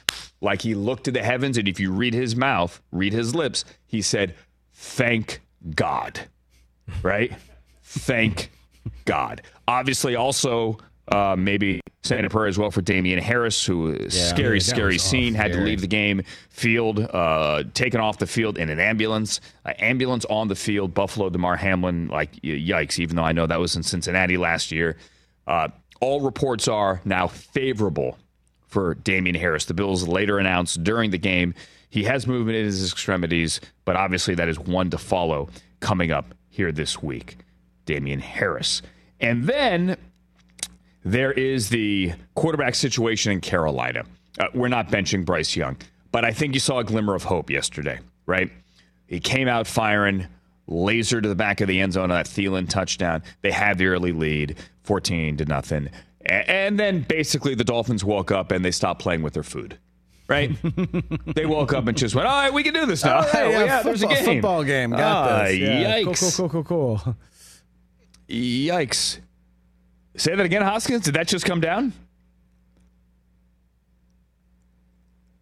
like he looked to the heavens, and if you read his mouth, read his lips, he said, Thank God. Right? Thank God. Obviously, also uh, maybe saying a prayer as well for Damien Harris, who Yeah, scary, scary scene, had to leave the game field, uh, taken off the field in an ambulance. Uh, ambulance on the field. Buffalo, Damar Hamlin, like yikes. Even though I know that was in Cincinnati last year. Uh, all reports are now favorable for Damien Harris. The Bills later announced during the game he has movement in his extremities, but obviously that is one to follow coming up here this week. Damien Harris. And then there is the quarterback situation in Carolina. Uh, we're not benching Bryce Young, but I think you saw a glimmer of hope yesterday, right? He came out firing, laser to the back of the end zone on that Thielen touchdown. They had the early lead, 14 to nothing. And then basically the Dolphins woke up and they stopped playing with their food. Right? they woke up and just went, all right, we can do this now. Oh, hey, Oh, yeah, there's a game. Football game. Got Ah, this. Yeah. Yikes. Cool, cool, cool, cool, cool. Yikes. Say that again, Hoskins. Did that just come down?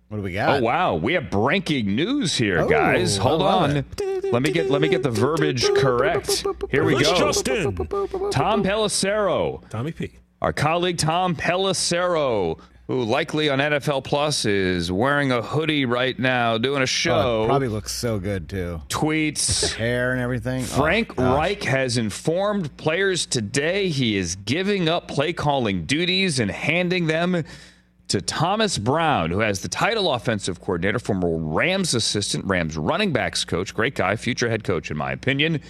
What do we got? Oh wow, we have breaking news here, Oh, guys. Hold on. it. Let me get let me get the verbiage correct. Here we go. Justin. Tom Pelissero, Tommy P. our colleague Tom Pelissero, who likely on NFL Plus is wearing a hoodie right now, doing a Oh, show. it probably looks so good too. tweets. Hair and everything. Oh, Frank gosh. Reich has informed players today he is giving up play calling duties and handing them to Thomas Brown, who has the title offensive coordinator, former Rams assistant, Rams running backs coach, great guy, future head coach, in my opinion.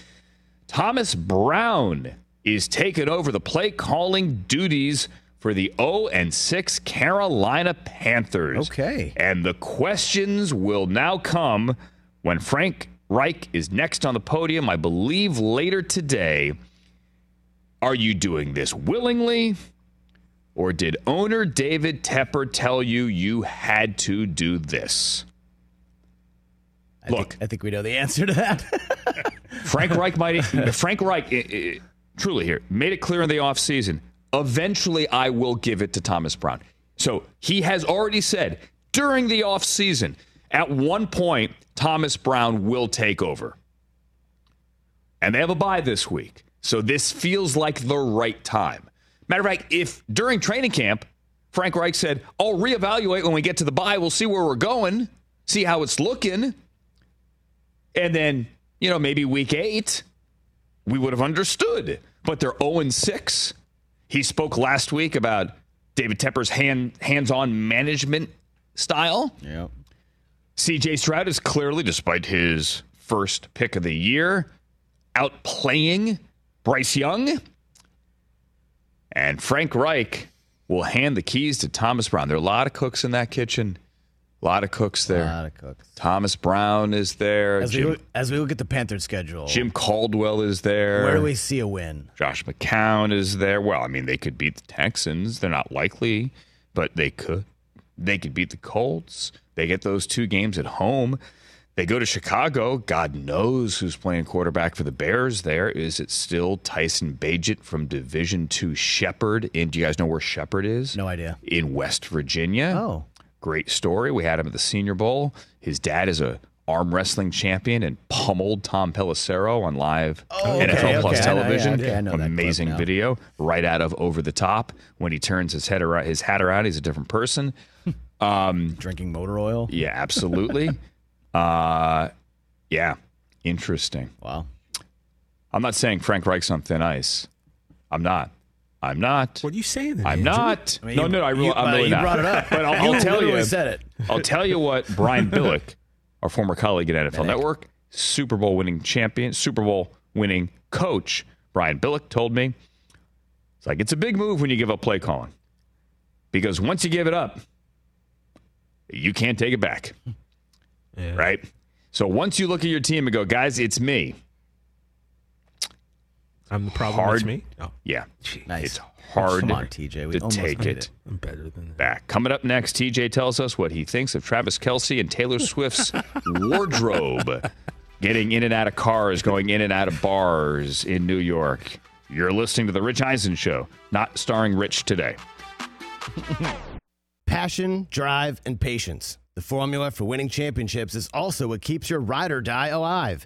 Thomas Brown is taking over the play calling duties for the 0 and 6 Carolina Panthers. Okay. And the questions will now come when Frank Reich is next on the podium, I believe later today. Are you doing this willingly? Or did owner David Tepper tell you you had to do this? I Look. think, I think we know the answer to that. Frank Reich might Frank Reich eh, eh, truly here made it clear in the offseason. Eventually I will give it to Thomas Brown. So he has already said during the offseason, at one point, Thomas Brown will take over. And they have a bye this week. So this feels like the right time. Matter of fact, if during training camp, Frank Reich said, I'll reevaluate when we get to the bye, we'll see where we're going, see how it's looking. And then, you know, maybe week eight, we would have understood. But they're 0 6. He spoke last week about David Tepper's hand hands on management style. yep. CJ Stroud is clearly, despite his first pick of the year, outplaying Bryce Young. And Frank Reich will hand the keys to Thomas Brown. There are a lot of cooks in that kitchen. A lot of cooks there. A lot of cooks. Thomas Brown is there. As we, Jim, look, as we look at the Panthers schedule, Jim Caldwell is there. where do we see a win? Josh McCown is there. Well, I mean, they could beat the Texans. They're not likely, but they could. They could beat the Colts. They get those two games at home. They go to Chicago. God knows who's playing quarterback for the Bears there. Is it still Tyson Bagent from Division Two Shepherd? And do you guys know where Shepherd is? No idea. In West Virginia. Oh. Great story. We had him at the Senior Bowl. His dad is a arm wrestling champion and pummeled Tom Pelissero on live Oh, NFL okay, Plus okay. I know, yeah, television. okay, I know that clip Amazing video right out of Over the Top. When he turns his head around, his hat around, he's a different person. Um, Drinking motor oil. yeah, absolutely. uh, yeah, interesting. Wow. I'm not saying Frank Reich's on thin ice. I'm not. I'm not. What are you saying? Then, I'm Andrew? not. I mean, no, you- no, I really, you- I'm well, really you not. brought it up. But I'll, You I'll tell you. said it. I'll tell you what. Brian Billick, our former colleague at NFL Network, Super Bowl winning champion, Super Bowl winning coach, Brian Billick told me, it's like it's a big move when you give up play calling, because once you give it up, you can't take it back. Yeah. Right. So once you look at your team and go, guys, it's me. I'm the problem. Hard. It's me. Oh, Yeah. Nice. It's hard Come on, TJ. We to take made it. Better than that. back. Coming up next, TJ tells us what he thinks of Travis Kelce and Taylor Swift's wardrobe. Getting in and out of cars, going in and out of bars in New York. You're listening to The Rich Eisen Show, not starring Rich today. Passion, drive, and patience. The formula for winning championships is also what keeps your ride or die alive.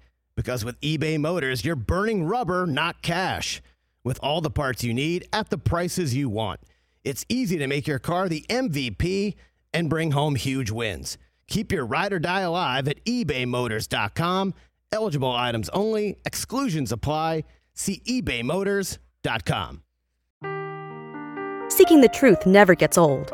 Because with eBay Motors, you're burning rubber, not cash. With all the parts you need at the prices you want, it's easy to make your car the MVP and bring home huge wins. Keep your ride or die alive at ebaymotors.com. Eligible items only, exclusions apply. See ebaymotors.com. Seeking the truth never gets old.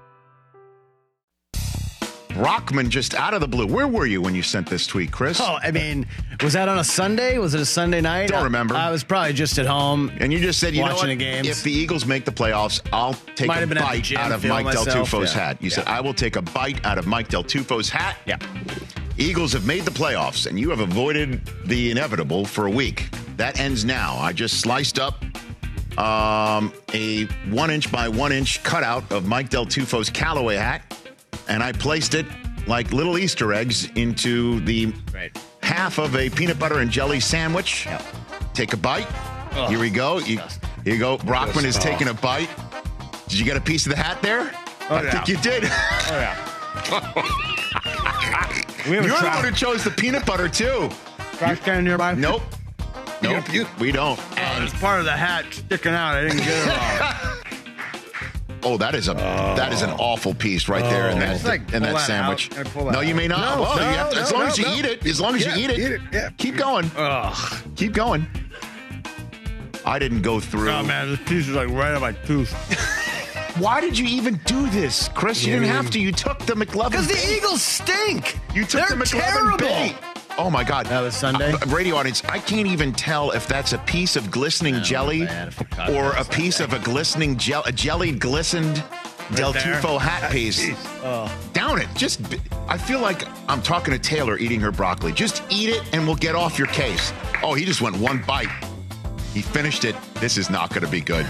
Brockman just out of the blue. Where were you when you sent this tweet, Chris? Oh, I mean, was that on a Sunday? Was it a Sunday night? Don't I- remember. I, was probably just at home. And you just said, you know Watching what? the games. If the Eagles make the playoffs, I'll take Might a bite out of Mike Del myself. Tufo's Yeah. hat. You said, I will take a bite out of Mike Del Tufo's hat. Yeah. Eagles have made the playoffs, and you have avoided the inevitable for a week. That ends now. I just sliced up um, a one inch by one inch cutout of Mike Del Tufo's Callaway hat, and I placed it like little Easter eggs into the Right. half of a peanut butter and jelly sandwich. Take a bite. Here we go. You, here you go. Brockman is taking a bite. Did you get a piece of the hat there? Oh, I yeah. think you did. Oh, yeah. You're the one who chose the peanut butter too. trash can nearby? Nope. Nope. we don't. And it's part of the hat sticking out. I didn't get it all. Oh, that is a that is an awful piece right there in oh. that like, in that that sandwich. out that No, you may not. No, well, no, have to, as long no, as you no. eat it, as long as Yeah, you eat it, eat it, yeah. keep going. Ugh. Keep going. I didn't go through. Oh, man, this piece is like right on my tooth. Why did you even do this, Chris? You didn't have to. You took the McLovin. Because the. Eagles stink. You took They're the McLovin terrible. bait. Oh my God! That was Sunday? Uh, radio audience, I can't even tell if that's a piece of glistening jelly man, it cut or a piece of a glistening gel, a jellied glistened Del there. Tufo hat piece. Down it. Just, I feel like I'm talking to Taylor eating her broccoli. Just eat it, and we'll get off your case. Oh, he just went one bite. He finished it. This is not going to be good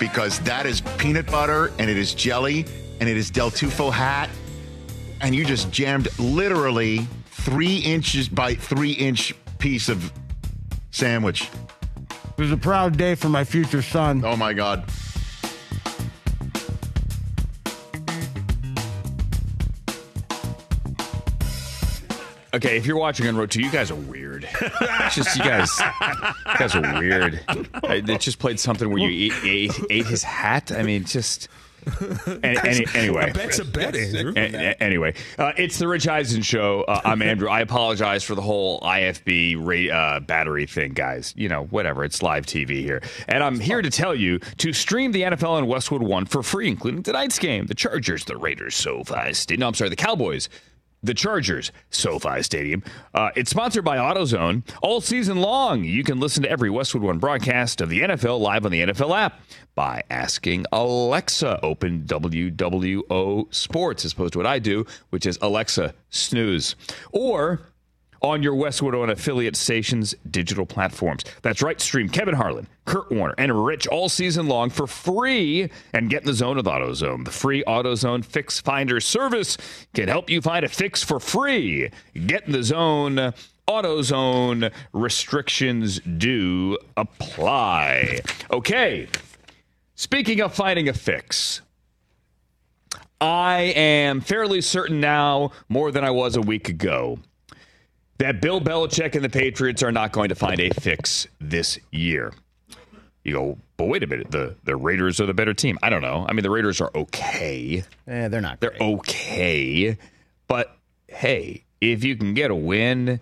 because that is peanut butter and it is jelly and it is Del Tufo hat, and you just jammed literally three inches by three inch piece of sandwich. It was a proud day for my future son. Oh my God. Okay, if you're watching on Road 2, you guys are weird. It's just you guys, you guys are weird. I- They just played something where you ate, ate, ate his hat. I mean, just Any, any, anyway, A bet's a bet, Andrew. A- a- anyway, uh, it's the Rich Eisen show. Uh, I'm Andrew. I apologize for the whole IFB ra- uh, battery thing, guys. You know, whatever. It's live TV here, and I'm here to tell you to stream the NFL on Westwood One for free, including tonight's game: the Chargers, the Raiders, SoFi Stadium. No, I'm sorry, the Cowboys. The Chargers, SoFi Stadium. Uh, it's sponsored by AutoZone. All season long, you can listen to every Westwood One broadcast of the NFL live on the NFL app by asking Alexa, open WWO Sports, as opposed to what I do, which is Alexa, snooze. Or on your Westwood One affiliate stations' digital platforms. That's right, stream Kevin Harlan, Kurt Warner, and Rich all season long for free and get in the zone with AutoZone. The free AutoZone Fix Finder service can help you find a fix for free. Get in the zone. AutoZone restrictions do apply. Okay. Speaking of finding a fix, I am fairly certain now, more than I was a week ago, that Bill Belichick and the Patriots are not going to find a fix this year. You go, but wait a minute, the, the Raiders are the better team. I don't know. I mean, the Raiders are okay. Eh, they're not. They're okay. But hey, if you can get a win,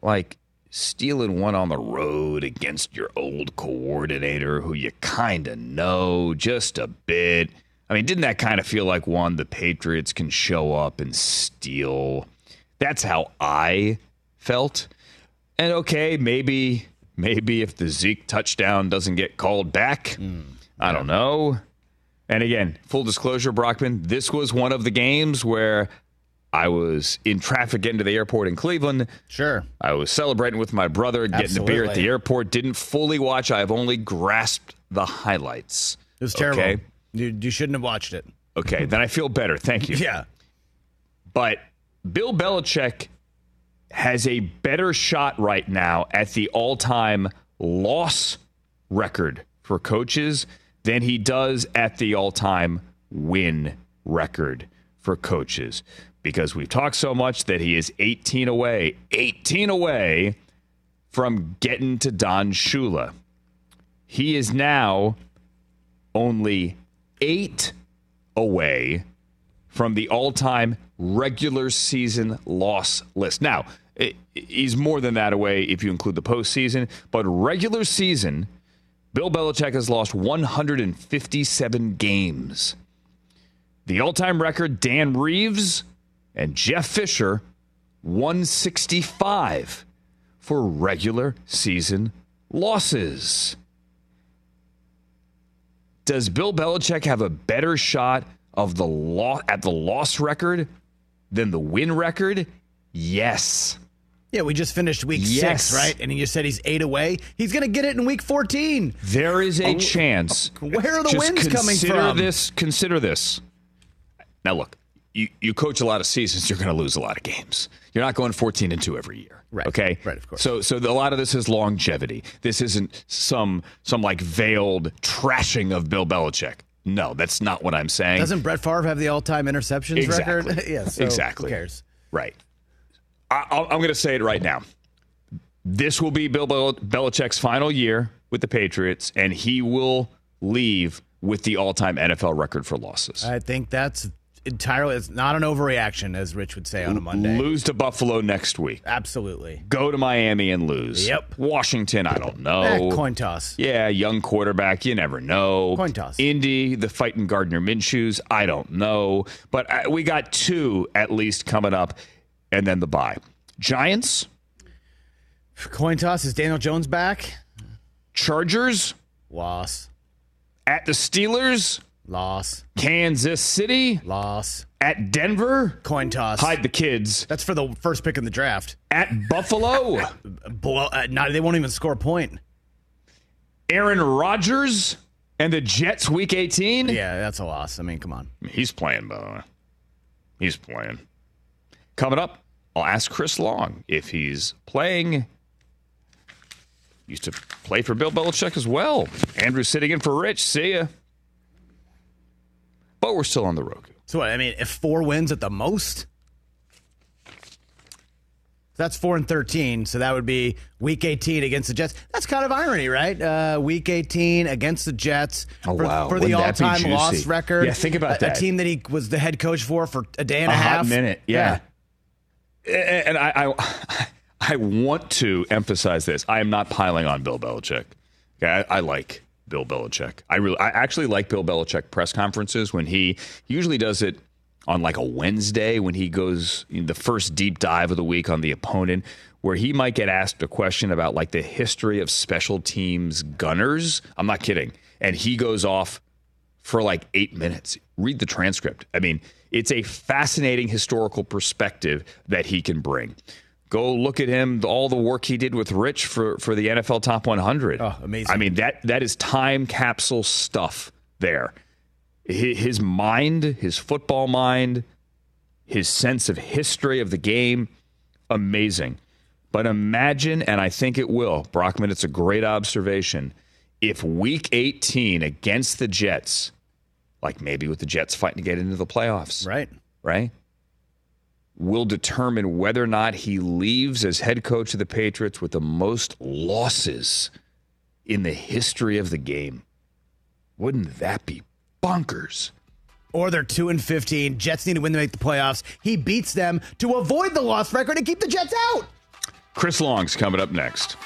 like stealing one on the road against your old coordinator who you kind of know just a bit. I mean, didn't that kind of feel like one the Patriots can show up and steal? That's how I felt. And okay, maybe maybe if the Zeke touchdown doesn't get called back, hmm, I don't know. And again, full disclosure, Brockman, this was one of the games where I was in traffic getting to the airport in Cleveland. Sure. I was celebrating with my brother, getting a beer at the airport. Didn't fully watch. I've only grasped the highlights. It was terrible. Okay. You, you shouldn't have watched it. Okay, then I feel better. Thank you. Yeah. But Bill Belichick has a better shot right now at the all time loss record for coaches than he does at the all time win record for coaches. Because we've talked so much that he is 18 away, 18 away from getting to Don Shula. He is now only eight away from the all-time regular season loss list. Now, he's more than that away if you include the postseason, but regular season, Bill Belichick has lost 157 games. The all-time record, Dan Reeves and Jeff Fisher, 165 for regular season losses. Does Bill Belichick have a better shot of the law at the loss record than the win record? Yes. Yeah, we just finished week Yes. six, right? And you said he's eight away. He's going to get it in week 14. There is a Oh, chance. Where are the Just wins coming consider from? this. Consider this. Now, look, you, you coach a lot of seasons, you're going to lose a lot of games. You're not going 14 and 2 every year. Right. Okay. Right, of course. So, so a lot of this is longevity. This isn't some some like veiled trashing of Bill Belichick. No, that's not what I'm saying. Doesn't Brett Favre have the all-time interceptions Exactly. record? yeah, so exactly. Who cares? Right. I, I'm going to say it right now. This will be Bill Bel- Belichick's final year with the Patriots, and he will leave with the all-time NFL record for losses. I think that's entirely. It's not an overreaction, as Rich would say on a Monday. Lose to Buffalo next week. Absolutely. Go to Miami and lose. Yep. Washington, I don't know. Eh, coin toss. Yeah, young quarterback. You never know. Coin toss. Indy, the fighting Gardner Minshews. I don't know, but uh, we got two at least coming up, and then the bye. Giants, Coin toss. Is Daniel Jones back? Chargers Loss. at the Steelers, Loss. Kansas City Loss. at Denver. Coin toss. Hide the kids That's for the first pick in the draft. at Buffalo. Blow, uh, not, they won't even score a point. Aaron Rodgers and the Jets week 18. Yeah, that's a loss. I mean, come on. He's playing, by the way. He's playing. Coming up, I'll ask Chris Long if he's playing. Used to play for Bill Belichick as well. Andrew's sitting in for Rich. See ya. But we're still on the Roku. So what? I mean, if four wins at the most, That's four and thirteen. So that would be week eighteen against the Jets. That's kind of irony, right? Uh, week eighteen against the Jets Oh, for, wow. for the Wouldn't that be all-time loss record. Yeah, think about a, that. A team that he was the head coach for for a day and a, a half. minute. Yeah. And I, I, I want to emphasize this. I am not piling on Bill Belichick. Okay, I, I like Bill Belichick. I really, I actually like Bill Belichick press conferences when he, he usually does it on like a Wednesday when he goes the first deep dive of the week on the opponent, where he might get asked a question about like the history of special teams gunners. I'm not kidding, and he goes off for like eight minutes. Read the transcript. I mean, it's a fascinating historical perspective that he can bring. Go look at him, all the work he did with Rich for, for the NFL Top 100. Oh, amazing. I mean, that that is time capsule stuff there. His mind, his football mind, his sense of history of the game, amazing. But imagine, and I think it will, Brockman, it's a great observation. If week 18 against the Jets, like maybe with the Jets fighting to get into the playoffs, Right. right? Will determine whether or not he leaves as head coach of the Patriots with the most losses in the history of the game. Wouldn't that be bonkers? Or they're two and fifteen. Jets need to win to make the playoffs. He beats them to avoid the loss record and keep the Jets out. Chris Long's coming up next.